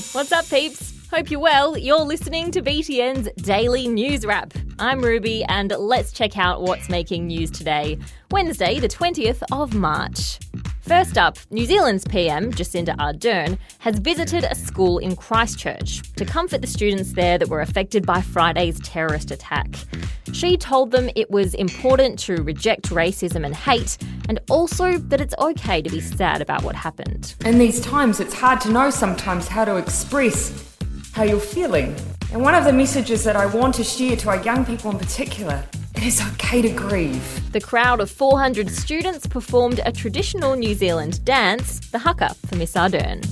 What's up, peeps? Hope you're well. You're listening to BTN's Daily News Wrap. I'm Ruby, and let's check out what's making news today, Wednesday, the 20th of March. First up, New Zealand's PM, Jacinda Ardern, has visited a school in Christchurch to comfort the students there that were affected by Friday's terrorist attack. She told them it was important to reject racism and hate, and also that it's okay to be sad about what happened. In these times, it's hard to know sometimes how to express how you're feeling. And one of the messages that I want to share to our young people in particular is okay to grieve. The crowd of 400 students performed a traditional New Zealand dance, the haka, for Miss Ardern.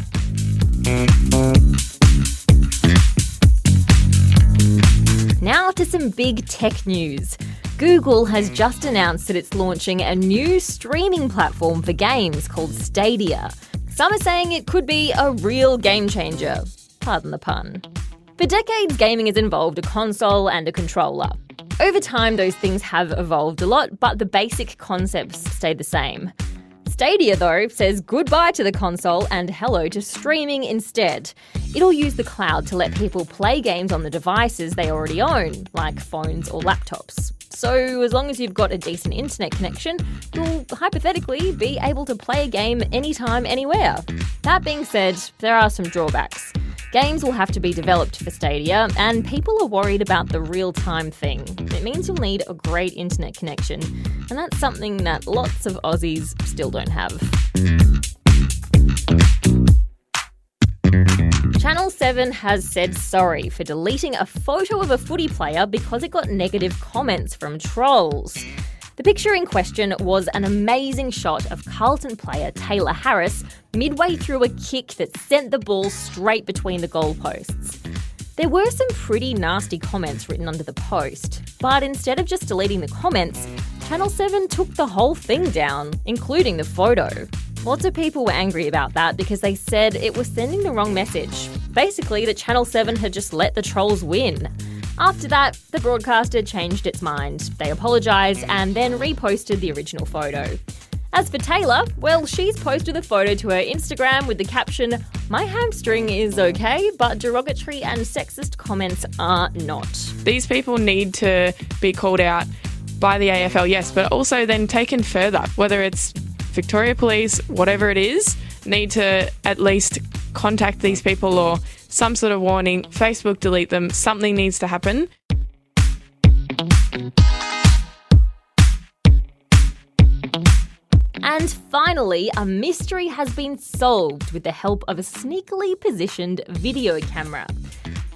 Now to some big tech news. Google has just announced that it's launching a new streaming platform for games called Stadia. Some are saying it could be a real game changer. Pardon the pun. For decades, gaming has involved a console and a controller. Over time, those things have evolved a lot, but the basic concepts stay the same. Stadia, though, says goodbye to the console and hello to streaming instead. It'll use the cloud to let people play games on the devices they already own, like phones or laptops. So, as long as you've got a decent internet connection, you'll hypothetically be able to play a game anytime, anywhere. That being said, there are some drawbacks. Games will have to be developed for Stadia, and people are worried about the real time thing. It means you'll need a great internet connection, and that's something that lots of Aussies still don't have. Channel 7 has said sorry for deleting a photo of a footy player because it got negative comments from trolls. The picture in question was an amazing shot of Carlton player Tayla Harris midway through a kick that sent the ball straight between the goalposts. There were some pretty nasty comments written under the post, but instead of just deleting the comments, Channel 7 took the whole thing down, including the photo. Lots of people were angry about that because they said it was sending the wrong message. Basically, that Channel 7 had just let the trolls win. After that, the broadcaster changed its mind. They apologised and then reposted the original photo. As for Tayla, well, she's posted the photo to her Instagram with the caption, My hamstring is okay, but derogatory and sexist comments are not. These people need to be called out by the AFL, yes, but also then taken further, whether it's Victoria Police, whatever it is, need to at least contact these people or some sort of warning, Facebook delete them, something needs to happen. And finally, a mystery has been solved with the help of a sneakily positioned video camera.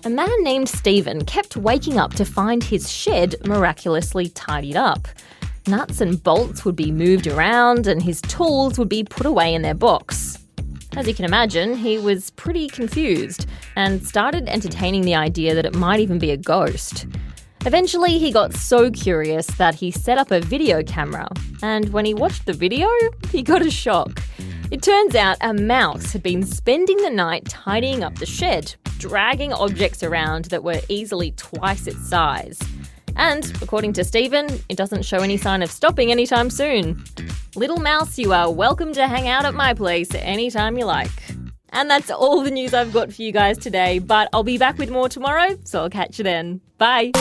A man named Stephen kept waking up to find his shed miraculously tidied up. Nuts and bolts would be moved around, and his tools would be put away in their box. As you can imagine, he was pretty confused and started entertaining the idea that it might even be a ghost. Eventually, he got so curious that he set up a video camera, and when he watched the video, he got a shock. It turns out a mouse had been spending the night tidying up the shed, dragging objects around that were easily twice its size. And, according to Stephen, it doesn't show any sign of stopping anytime soon. Little Mouse, you are welcome to hang out at my place anytime you like. And that's all the news I've got for you guys today, but I'll be back with more tomorrow, so I'll catch you then. Bye.